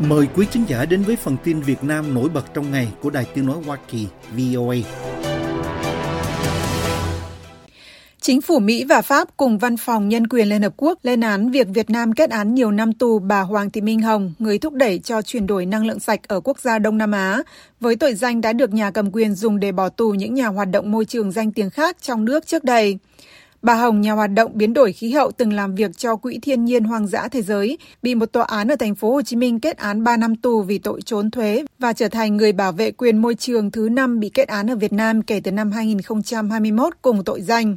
Mời quý khán giả đến với phần tin Việt Nam nổi bật trong ngày của Đài Tiếng Nói Hoa Kỳ VOA. Chính phủ Mỹ và Pháp cùng Văn phòng Nhân quyền Liên Hợp Quốc lên án việc Việt Nam kết án nhiều năm tù bà Hoàng Thị Minh Hồng, người thúc đẩy cho chuyển đổi năng lượng sạch ở quốc gia Đông Nam Á, với tội danh đã được nhà cầm quyền dùng để bỏ tù những nhà hoạt động môi trường danh tiếng khác trong nước trước đây. Bà Hồng, nhà hoạt động biến đổi khí hậu từng làm việc cho Quỹ Thiên nhiên Hoang dã Thế giới, bị một tòa án ở thành phố Hồ Chí Minh kết án 3 năm tù vì tội trốn thuế và trở thành người bảo vệ quyền môi trường thứ năm bị kết án ở Việt Nam kể từ năm 2021 cùng tội danh.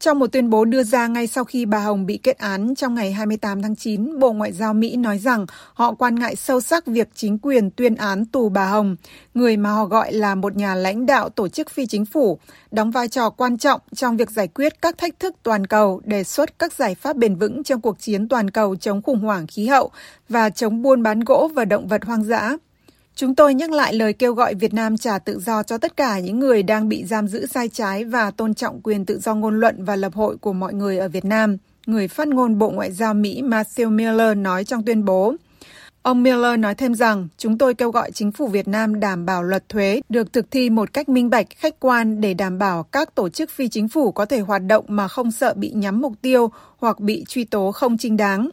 Trong một tuyên bố đưa ra ngay sau khi bà Hồng bị kết án trong ngày 28 tháng 9, Bộ Ngoại giao Mỹ nói rằng họ quan ngại sâu sắc việc chính quyền tuyên án tù bà Hồng, người mà họ gọi là một nhà lãnh đạo tổ chức phi chính phủ, đóng vai trò quan trọng trong việc giải quyết các thách thức toàn cầu, đề xuất các giải pháp bền vững trong cuộc chiến toàn cầu chống khủng hoảng khí hậu và chống buôn bán gỗ và động vật hoang dã. Chúng tôi nhắc lại lời kêu gọi Việt Nam trả tự do cho tất cả những người đang bị giam giữ sai trái và tôn trọng quyền tự do ngôn luận và lập hội của mọi người ở Việt Nam, người phát ngôn Bộ Ngoại giao Mỹ Matthew Miller nói trong tuyên bố. Ông Miller nói thêm rằng, chúng tôi kêu gọi chính phủ Việt Nam đảm bảo luật thuế được thực thi một cách minh bạch, khách quan để đảm bảo các tổ chức phi chính phủ có thể hoạt động mà không sợ bị nhắm mục tiêu hoặc bị truy tố không chính đáng.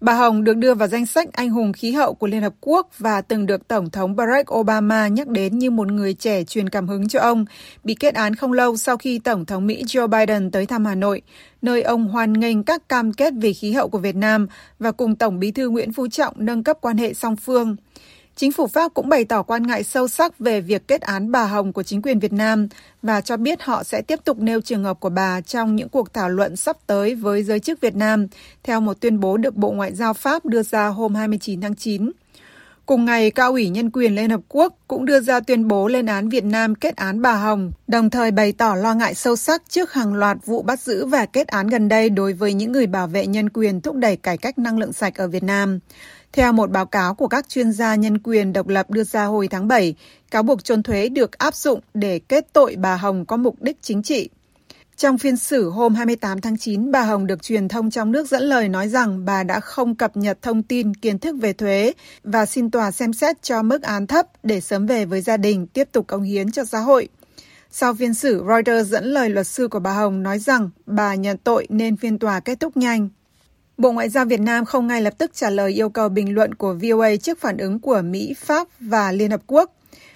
Bà Hồng được đưa vào danh sách anh hùng khí hậu của Liên Hợp Quốc và từng được Tổng thống Barack Obama nhắc đến như một người trẻ truyền cảm hứng cho ông, bị kết án không lâu sau khi Tổng thống Mỹ Joe Biden tới thăm Hà Nội, nơi ông hoan nghênh các cam kết về khí hậu của Việt Nam và cùng Tổng bí thư Nguyễn Phú Trọng nâng cấp quan hệ song phương. Chính phủ Pháp cũng bày tỏ quan ngại sâu sắc về việc kết án bà Hồng của chính quyền Việt Nam và cho biết họ sẽ tiếp tục nêu trường hợp của bà trong những cuộc thảo luận sắp tới với giới chức Việt Nam, theo một tuyên bố được Bộ Ngoại giao Pháp đưa ra hôm 29 tháng 9. Cùng ngày, Cao ủy Nhân quyền Liên Hợp Quốc cũng đưa ra tuyên bố lên án Việt Nam kết án bà Hồng, đồng thời bày tỏ lo ngại sâu sắc trước hàng loạt vụ bắt giữ và kết án gần đây đối với những người bảo vệ nhân quyền thúc đẩy cải cách năng lượng sạch ở Việt Nam. Theo một báo cáo của các chuyên gia nhân quyền độc lập đưa ra hồi tháng 7, cáo buộc trốn thuế được áp dụng để kết tội bà Hồng có mục đích chính trị. Trong phiên xử hôm 28 tháng 9, bà Hồng được truyền thông trong nước dẫn lời nói rằng bà đã không cập nhật thông tin kiến thức về thuế và xin tòa xem xét cho mức án thấp để sớm về với gia đình tiếp tục công hiến cho xã hội. Sau phiên xử, Reuters dẫn lời luật sư của bà Hồng nói rằng bà nhận tội nên phiên tòa kết thúc nhanh. Bộ Ngoại giao Việt Nam không ngay lập tức trả lời yêu cầu bình luận của VOA trước phản ứng của Mỹ, Pháp và Liên Hợp Quốc.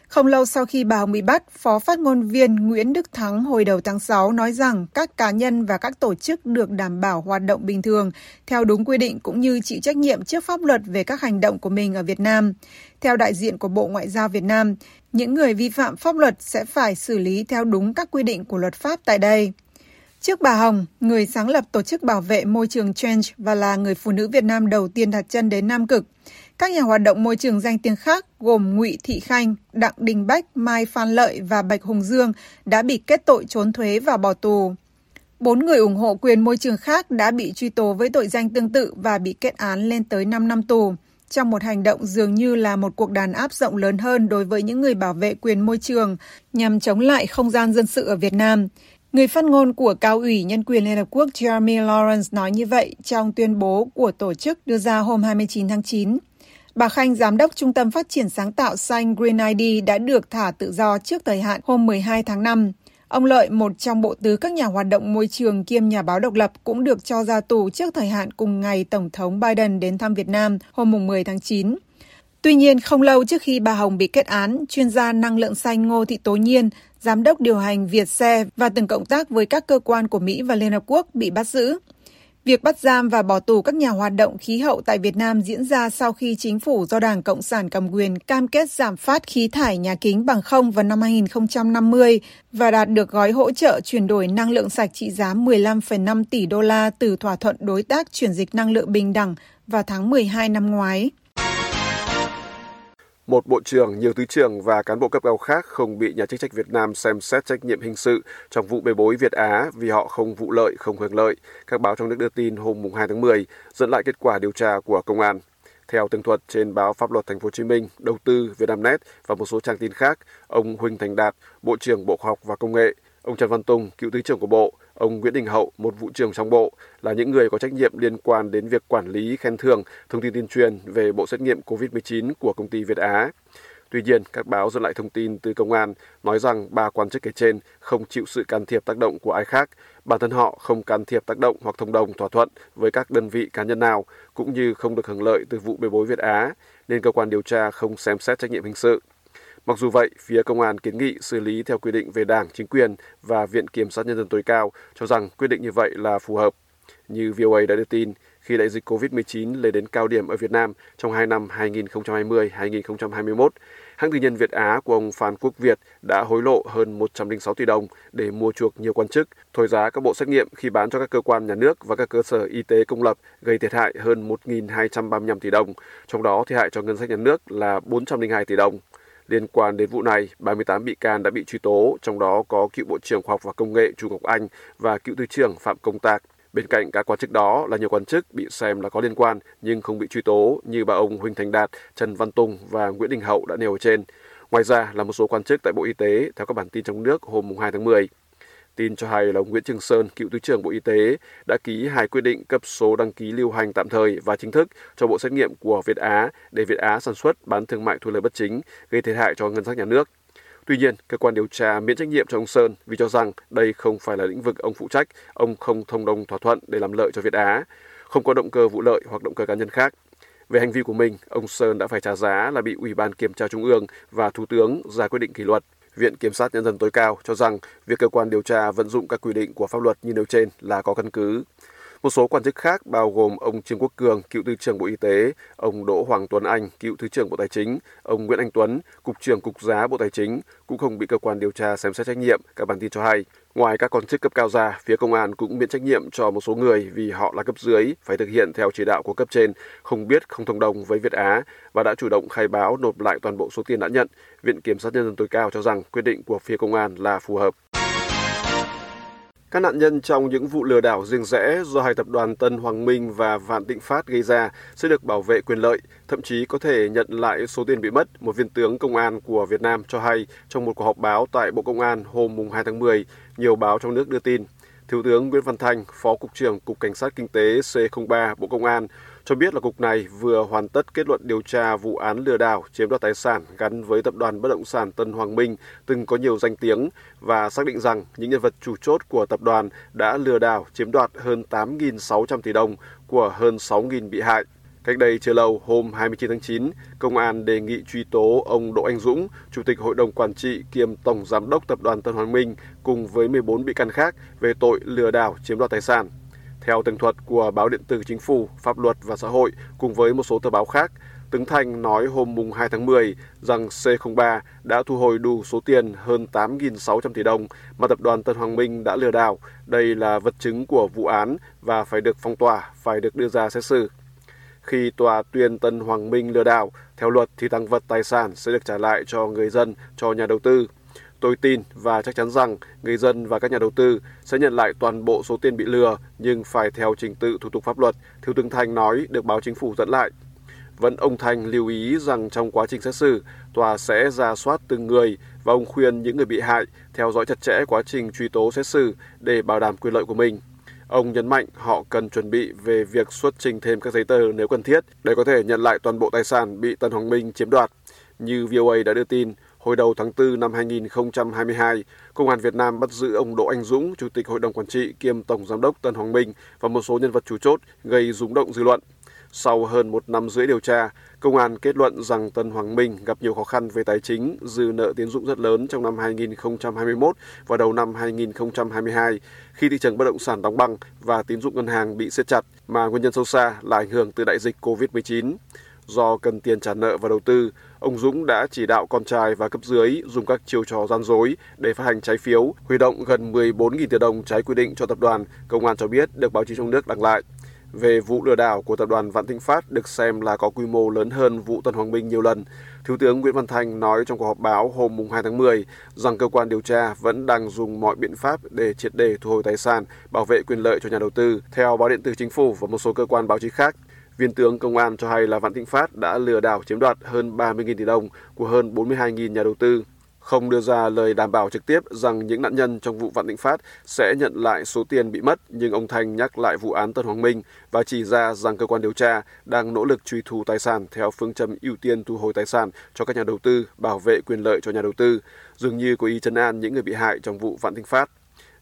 Không lâu sau khi bà Hồng bị bắt, Phó phát ngôn viên Nguyễn Đức Thắng hồi đầu tháng 6 nói rằng các cá nhân và các tổ chức được đảm bảo hoạt động bình thường theo đúng quy định cũng như chịu trách nhiệm trước pháp luật về các hành động của mình ở Việt Nam. Theo đại diện của Bộ Ngoại giao Việt Nam, những người vi phạm pháp luật sẽ phải xử lý theo đúng các quy định của luật pháp tại đây. Trước bà Hồng, người sáng lập tổ chức bảo vệ môi trường Change và là người phụ nữ Việt Nam đầu tiên đặt chân đến Nam Cực, các nhà hoạt động môi trường danh tiếng khác gồm Ngụy Thị Khanh, Đặng Đình Bách, Mai Phan Lợi và Bạch Hùng Dương đã bị kết tội trốn thuế và bỏ tù. Bốn người ủng hộ quyền môi trường khác đã bị truy tố với tội danh tương tự và bị kết án lên tới 5 năm tù trong một hành động dường như là một cuộc đàn áp rộng lớn hơn đối với những người bảo vệ quyền môi trường nhằm chống lại không gian dân sự ở Việt Nam. Người phát ngôn của Cao ủy Nhân quyền Liên Hợp Quốc Jeremy Lawrence nói như vậy trong tuyên bố của tổ chức đưa ra hôm 29 tháng 9. Bà Khanh, Giám đốc Trung tâm Phát triển Sáng tạo Xanh Green ID đã được thả tự do trước thời hạn hôm 12 tháng 5. Ông Lợi, một trong bộ tứ các nhà hoạt động môi trường kiêm nhà báo độc lập, cũng được cho ra tù trước thời hạn cùng ngày Tổng thống Biden đến thăm Việt Nam hôm 10 tháng 9. Tuy nhiên, không lâu trước khi bà Hồng bị kết án, chuyên gia năng lượng xanh Ngô Thị Tố Nhiên, giám đốc điều hành Việt Xe và từng cộng tác với các cơ quan của Mỹ và Liên Hợp Quốc bị bắt giữ. Việc bắt giam và bỏ tù các nhà hoạt động khí hậu tại Việt Nam diễn ra sau khi chính phủ do Đảng Cộng sản cầm quyền cam kết giảm phát khí thải nhà kính bằng không vào năm 2050 và đạt được gói hỗ trợ chuyển đổi năng lượng sạch trị giá 15,5 tỷ đô la từ thỏa thuận đối tác chuyển dịch năng lượng bình đẳng vào tháng 12 năm ngoái một bộ trưởng, nhiều thứ trưởng và cán bộ cấp cao khác không bị nhà chức trách Việt Nam xem xét trách nhiệm hình sự trong vụ bê bối Việt Á vì họ không vụ lợi, không hưởng lợi. Các báo trong nước đưa tin hôm 2 tháng 10 dẫn lại kết quả điều tra của công an. Theo tường thuật trên báo Pháp luật Thành phố Hồ Chí Minh, Đầu tư Vietnamnet và một số trang tin khác, ông Huỳnh Thành Đạt, Bộ trưởng Bộ Khoa học và Công nghệ, ông Trần Văn Tùng, cựu thứ trưởng của Bộ, ông Nguyễn Đình Hậu, một vụ trưởng trong bộ, là những người có trách nhiệm liên quan đến việc quản lý khen thưởng, thông tin tuyên truyền về bộ xét nghiệm COVID-19 của công ty Việt Á. Tuy nhiên, các báo dẫn lại thông tin từ công an nói rằng ba quan chức kể trên không chịu sự can thiệp tác động của ai khác, bản thân họ không can thiệp tác động hoặc thông đồng thỏa thuận với các đơn vị cá nhân nào, cũng như không được hưởng lợi từ vụ bê bối Việt Á, nên cơ quan điều tra không xem xét trách nhiệm hình sự. Mặc dù vậy, phía công an kiến nghị xử lý theo quy định về đảng, chính quyền và Viện Kiểm sát Nhân dân tối cao cho rằng quyết định như vậy là phù hợp. Như VOA đã đưa tin, khi đại dịch COVID-19 lên đến cao điểm ở Việt Nam trong hai năm 2020-2021, hãng tư nhân Việt Á của ông Phan Quốc Việt đã hối lộ hơn 106 tỷ đồng để mua chuộc nhiều quan chức, thổi giá các bộ xét nghiệm khi bán cho các cơ quan nhà nước và các cơ sở y tế công lập gây thiệt hại hơn 1.235 tỷ đồng, trong đó thiệt hại cho ngân sách nhà nước là 402 tỷ đồng. Liên quan đến vụ này, 38 bị can đã bị truy tố, trong đó có cựu Bộ trưởng Khoa học và Công nghệ Chu Ngọc Anh và cựu Thứ trưởng Phạm Công Tạc. Bên cạnh các quan chức đó là nhiều quan chức bị xem là có liên quan nhưng không bị truy tố như bà ông Huỳnh Thành Đạt, Trần Văn Tùng và Nguyễn Đình Hậu đã nêu ở trên. Ngoài ra là một số quan chức tại Bộ Y tế theo các bản tin trong nước hôm 2 tháng 10. Tin cho hay là ông Nguyễn Trường Sơn, cựu Thứ trưởng Bộ Y tế, đã ký hai quyết định cấp số đăng ký lưu hành tạm thời và chính thức cho bộ xét nghiệm của Việt Á để Việt Á sản xuất bán thương mại thu lời bất chính, gây thiệt hại cho ngân sách nhà nước. Tuy nhiên, cơ quan điều tra miễn trách nhiệm cho ông Sơn vì cho rằng đây không phải là lĩnh vực ông phụ trách, ông không thông đồng thỏa thuận để làm lợi cho Việt Á, không có động cơ vụ lợi hoặc động cơ cá nhân khác. Về hành vi của mình, ông Sơn đã phải trả giá là bị Ủy ban Kiểm tra Trung ương và Thủ tướng ra quyết định kỷ luật. Viện Kiểm sát Nhân dân tối cao cho rằng việc cơ quan điều tra vận dụng các quy định của pháp luật như nêu trên là có căn cứ. Một số quan chức khác bao gồm ông Trương Quốc Cường, cựu Thứ trưởng Bộ Y tế, ông Đỗ Hoàng Tuấn Anh, cựu Thứ trưởng Bộ Tài chính, ông Nguyễn Anh Tuấn, Cục trưởng Cục Giá Bộ Tài chính cũng không bị cơ quan điều tra xem xét trách nhiệm, các bản tin cho hay. Ngoài các quan chức cấp cao ra, phía công an cũng miễn trách nhiệm cho một số người vì họ là cấp dưới, phải thực hiện theo chỉ đạo của cấp trên, không biết, không thông đồng với Việt Á và đã chủ động khai báo nộp lại toàn bộ số tiền đã nhận. Viện Kiểm sát Nhân dân tối cao cho rằng quyết định của phía công an là phù hợp. Các nạn nhân trong những vụ lừa đảo riêng rẽ do hai tập đoàn Tân Hoàng Minh và Vạn Tịnh Phát gây ra sẽ được bảo vệ quyền lợi, thậm chí có thể nhận lại số tiền bị mất, một viên tướng công an của Việt Nam cho hay trong một cuộc họp báo tại Bộ Công an hôm 2 tháng 10, nhiều báo trong nước đưa tin. Thiếu tướng Nguyễn Văn Thanh, Phó Cục trưởng Cục Cảnh sát Kinh tế C03 Bộ Công an, cho biết là cục này vừa hoàn tất kết luận điều tra vụ án lừa đảo chiếm đoạt tài sản gắn với tập đoàn bất động sản Tân Hoàng Minh từng có nhiều danh tiếng và xác định rằng những nhân vật chủ chốt của tập đoàn đã lừa đảo chiếm đoạt hơn 8.600 tỷ đồng của hơn 6.000 bị hại. Cách đây chưa lâu, hôm 29 tháng 9, Công an đề nghị truy tố ông Đỗ Anh Dũng, Chủ tịch Hội đồng Quản trị kiêm Tổng Giám đốc Tập đoàn Tân Hoàng Minh cùng với 14 bị can khác về tội lừa đảo chiếm đoạt tài sản. Theo tường thuật của báo điện tử Chính phủ, Pháp luật và Xã hội cùng với một số tờ báo khác, Tướng Thành nói hôm mùng 2 tháng 10 rằng C03 đã thu hồi đủ số tiền hơn 8.600 tỷ đồng mà tập đoàn Tân Hoàng Minh đã lừa đảo. Đây là vật chứng của vụ án và phải được phong tỏa, phải được đưa ra xét xử. Khi tòa tuyên Tân Hoàng Minh lừa đảo, theo luật thì tăng vật tài sản sẽ được trả lại cho người dân, cho nhà đầu tư. Tôi tin và chắc chắn rằng người dân và các nhà đầu tư sẽ nhận lại toàn bộ số tiền bị lừa nhưng phải theo trình tự thủ tục pháp luật, Thiếu tướng Thanh nói được báo chính phủ dẫn lại. Vẫn ông Thanh lưu ý rằng trong quá trình xét xử, tòa sẽ ra soát từng người và ông khuyên những người bị hại theo dõi chặt chẽ quá trình truy tố xét xử để bảo đảm quyền lợi của mình. Ông nhấn mạnh họ cần chuẩn bị về việc xuất trình thêm các giấy tờ nếu cần thiết để có thể nhận lại toàn bộ tài sản bị Tân Hoàng Minh chiếm đoạt. Như VOA đã đưa tin, Hồi đầu tháng 4 năm 2022, Công an Việt Nam bắt giữ ông Đỗ Anh Dũng, Chủ tịch Hội đồng Quản trị kiêm Tổng Giám đốc Tân Hoàng Minh và một số nhân vật chủ chốt gây rúng động dư luận. Sau hơn một năm rưỡi điều tra, công an kết luận rằng Tân Hoàng Minh gặp nhiều khó khăn về tài chính, dư nợ tiến dụng rất lớn trong năm 2021 và đầu năm 2022 khi thị trường bất động sản đóng băng và tín dụng ngân hàng bị siết chặt mà nguyên nhân sâu xa là ảnh hưởng từ đại dịch COVID-19. Do cần tiền trả nợ và đầu tư, ông Dũng đã chỉ đạo con trai và cấp dưới dùng các chiêu trò gian dối để phát hành trái phiếu, huy động gần 14.000 tỷ đồng trái quy định cho tập đoàn, công an cho biết được báo chí trong nước đăng lại. Về vụ lừa đảo của tập đoàn Vạn Thịnh Phát được xem là có quy mô lớn hơn vụ Tân Hoàng Minh nhiều lần, Thiếu tướng Nguyễn Văn Thành nói trong cuộc họp báo hôm 2 tháng 10 rằng cơ quan điều tra vẫn đang dùng mọi biện pháp để triệt đề thu hồi tài sản, bảo vệ quyền lợi cho nhà đầu tư, theo báo điện tử chính phủ và một số cơ quan báo chí khác. Viên tướng công an cho hay là Vạn Thịnh Phát đã lừa đảo chiếm đoạt hơn 30.000 tỷ đồng của hơn 42.000 nhà đầu tư. không đưa ra lời đảm bảo trực tiếp rằng những nạn nhân trong vụ Vạn Thịnh Phát sẽ nhận lại số tiền bị mất, nhưng ông Thanh nhắc lại vụ án Tân Hoàng Minh và chỉ ra rằng cơ quan điều tra đang nỗ lực truy thu tài sản theo phương châm ưu tiên thu hồi tài sản cho các nhà đầu tư, bảo vệ quyền lợi cho nhà đầu tư, dường như có ý chấn an những người bị hại trong vụ Vạn Thịnh Phát.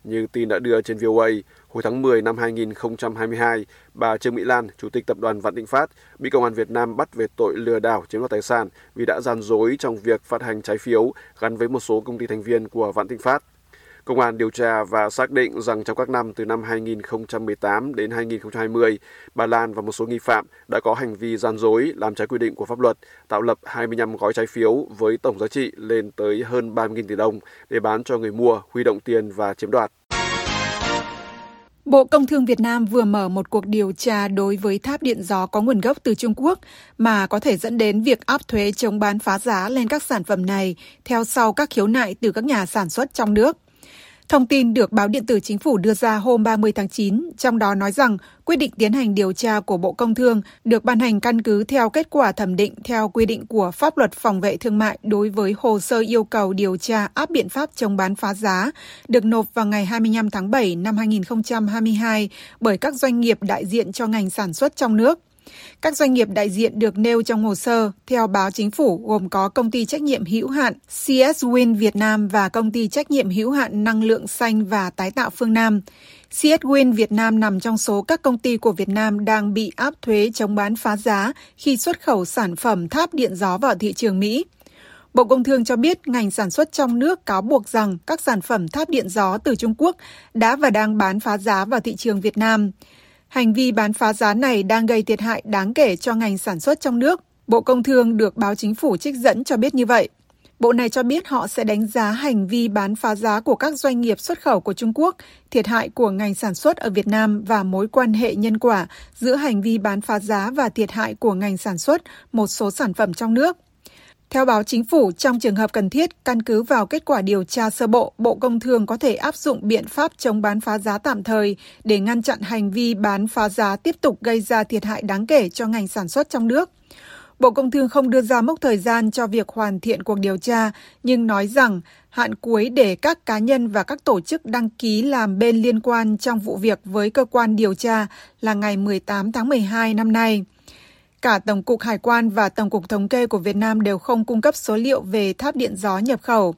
Như tin đã đưa trên VOA, hồi tháng 10 năm 2022, bà Trương Mỹ Lan, Chủ tịch Tập đoàn Vạn Thịnh Phát, bị Công an Việt Nam bắt về tội lừa đảo chiếm đoạt tài sản vì đã gian dối trong việc phát hành trái phiếu gắn với một số công ty thành viên của Vạn Thịnh Phát. Công an điều tra và xác định rằng trong các năm từ năm 2018 đến 2020, bà Lan và một số nghi phạm đã có hành vi gian dối, làm trái quy định của pháp luật, tạo lập 25 gói trái phiếu với tổng giá trị lên tới hơn 30.000 tỷ đồng để bán cho người mua, huy động tiền và chiếm đoạt. Bộ Công Thương Việt Nam vừa mở một cuộc điều tra đối với tháp điện gió có nguồn gốc từ Trung Quốc mà có thể dẫn đến việc áp thuế chống bán phá giá lên các sản phẩm này theo sau các khiếu nại từ các nhà sản xuất trong nước. Thông tin được báo điện tử chính phủ đưa ra hôm 30 tháng 9, trong đó nói rằng quyết định tiến hành điều tra của Bộ Công Thương được ban hành căn cứ theo kết quả thẩm định theo quy định của pháp luật phòng vệ thương mại đối với hồ sơ yêu cầu điều tra áp biện pháp chống bán phá giá được nộp vào ngày 25 tháng 7 năm 2022 bởi các doanh nghiệp đại diện cho ngành sản xuất trong nước. Các doanh nghiệp đại diện được nêu trong hồ sơ, theo báo chính phủ gồm có công ty trách nhiệm hữu hạn CS Win Việt Nam và công ty trách nhiệm hữu hạn năng lượng xanh và tái tạo phương Nam. CS Win Việt Nam nằm trong số các công ty của Việt Nam đang bị áp thuế chống bán phá giá khi xuất khẩu sản phẩm tháp điện gió vào thị trường Mỹ. Bộ Công Thương cho biết ngành sản xuất trong nước cáo buộc rằng các sản phẩm tháp điện gió từ Trung Quốc đã và đang bán phá giá vào thị trường Việt Nam. Hành vi bán phá giá này đang gây thiệt hại đáng kể cho ngành sản xuất trong nước. Bộ Công Thương được báo chính phủ trích dẫn cho biết như vậy. Bộ này cho biết họ sẽ đánh giá hành vi bán phá giá của các doanh nghiệp xuất khẩu của Trung Quốc, thiệt hại của ngành sản xuất ở Việt Nam và mối quan hệ nhân quả giữa hành vi bán phá giá và thiệt hại của ngành sản xuất một số sản phẩm trong nước. Theo báo chính phủ, trong trường hợp cần thiết, căn cứ vào kết quả điều tra sơ bộ, Bộ Công Thương có thể áp dụng biện pháp chống bán phá giá tạm thời để ngăn chặn hành vi bán phá giá tiếp tục gây ra thiệt hại đáng kể cho ngành sản xuất trong nước. Bộ Công Thương không đưa ra mốc thời gian cho việc hoàn thiện cuộc điều tra, nhưng nói rằng hạn cuối để các cá nhân và các tổ chức đăng ký làm bên liên quan trong vụ việc với cơ quan điều tra là ngày 18 tháng 12 năm nay. Cả Tổng cục Hải quan và Tổng cục Thống kê của Việt Nam đều không cung cấp số liệu về tháp điện gió nhập khẩu.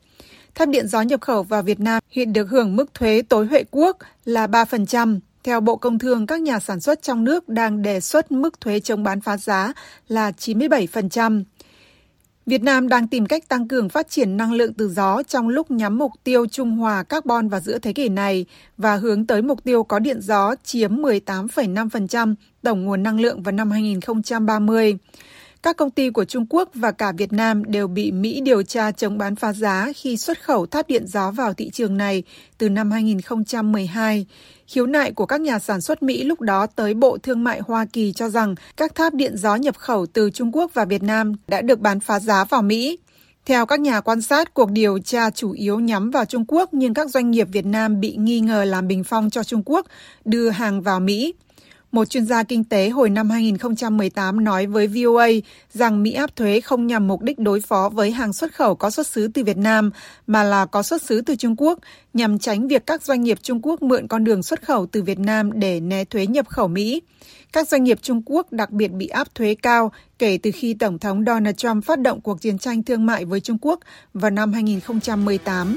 Tháp điện gió nhập khẩu vào Việt Nam hiện được hưởng mức thuế tối huệ quốc là 3%. Theo Bộ Công Thương, các nhà sản xuất trong nước đang đề xuất mức thuế chống bán phá giá là 97%. Việt Nam đang tìm cách tăng cường phát triển năng lượng từ gió trong lúc nhắm mục tiêu trung hòa carbon vào giữa thế kỷ này và hướng tới mục tiêu có điện gió chiếm 18,5% tổng nguồn năng lượng vào năm 2030. Các công ty của Trung Quốc và cả Việt Nam đều bị Mỹ điều tra chống bán phá giá khi xuất khẩu tháp điện gió vào thị trường này từ năm 2012. Khiếu nại của các nhà sản xuất Mỹ lúc đó tới Bộ Thương mại Hoa Kỳ cho rằng các tháp điện gió nhập khẩu từ Trung Quốc và Việt Nam đã được bán phá giá vào Mỹ. Theo các nhà quan sát, cuộc điều tra chủ yếu nhắm vào Trung Quốc nhưng các doanh nghiệp Việt Nam bị nghi ngờ làm bình phong cho Trung Quốc đưa hàng vào Mỹ. Một chuyên gia kinh tế hồi năm 2018 nói với VOA rằng Mỹ áp thuế không nhằm mục đích đối phó với hàng xuất khẩu có xuất xứ từ Việt Nam, mà là có xuất xứ từ Trung Quốc, nhằm tránh việc các doanh nghiệp Trung Quốc mượn con đường xuất khẩu từ Việt Nam để né thuế nhập khẩu Mỹ. Các doanh nghiệp Trung Quốc đặc biệt bị áp thuế cao kể từ khi Tổng thống Donald Trump phát động cuộc chiến tranh thương mại với Trung Quốc vào năm 2018.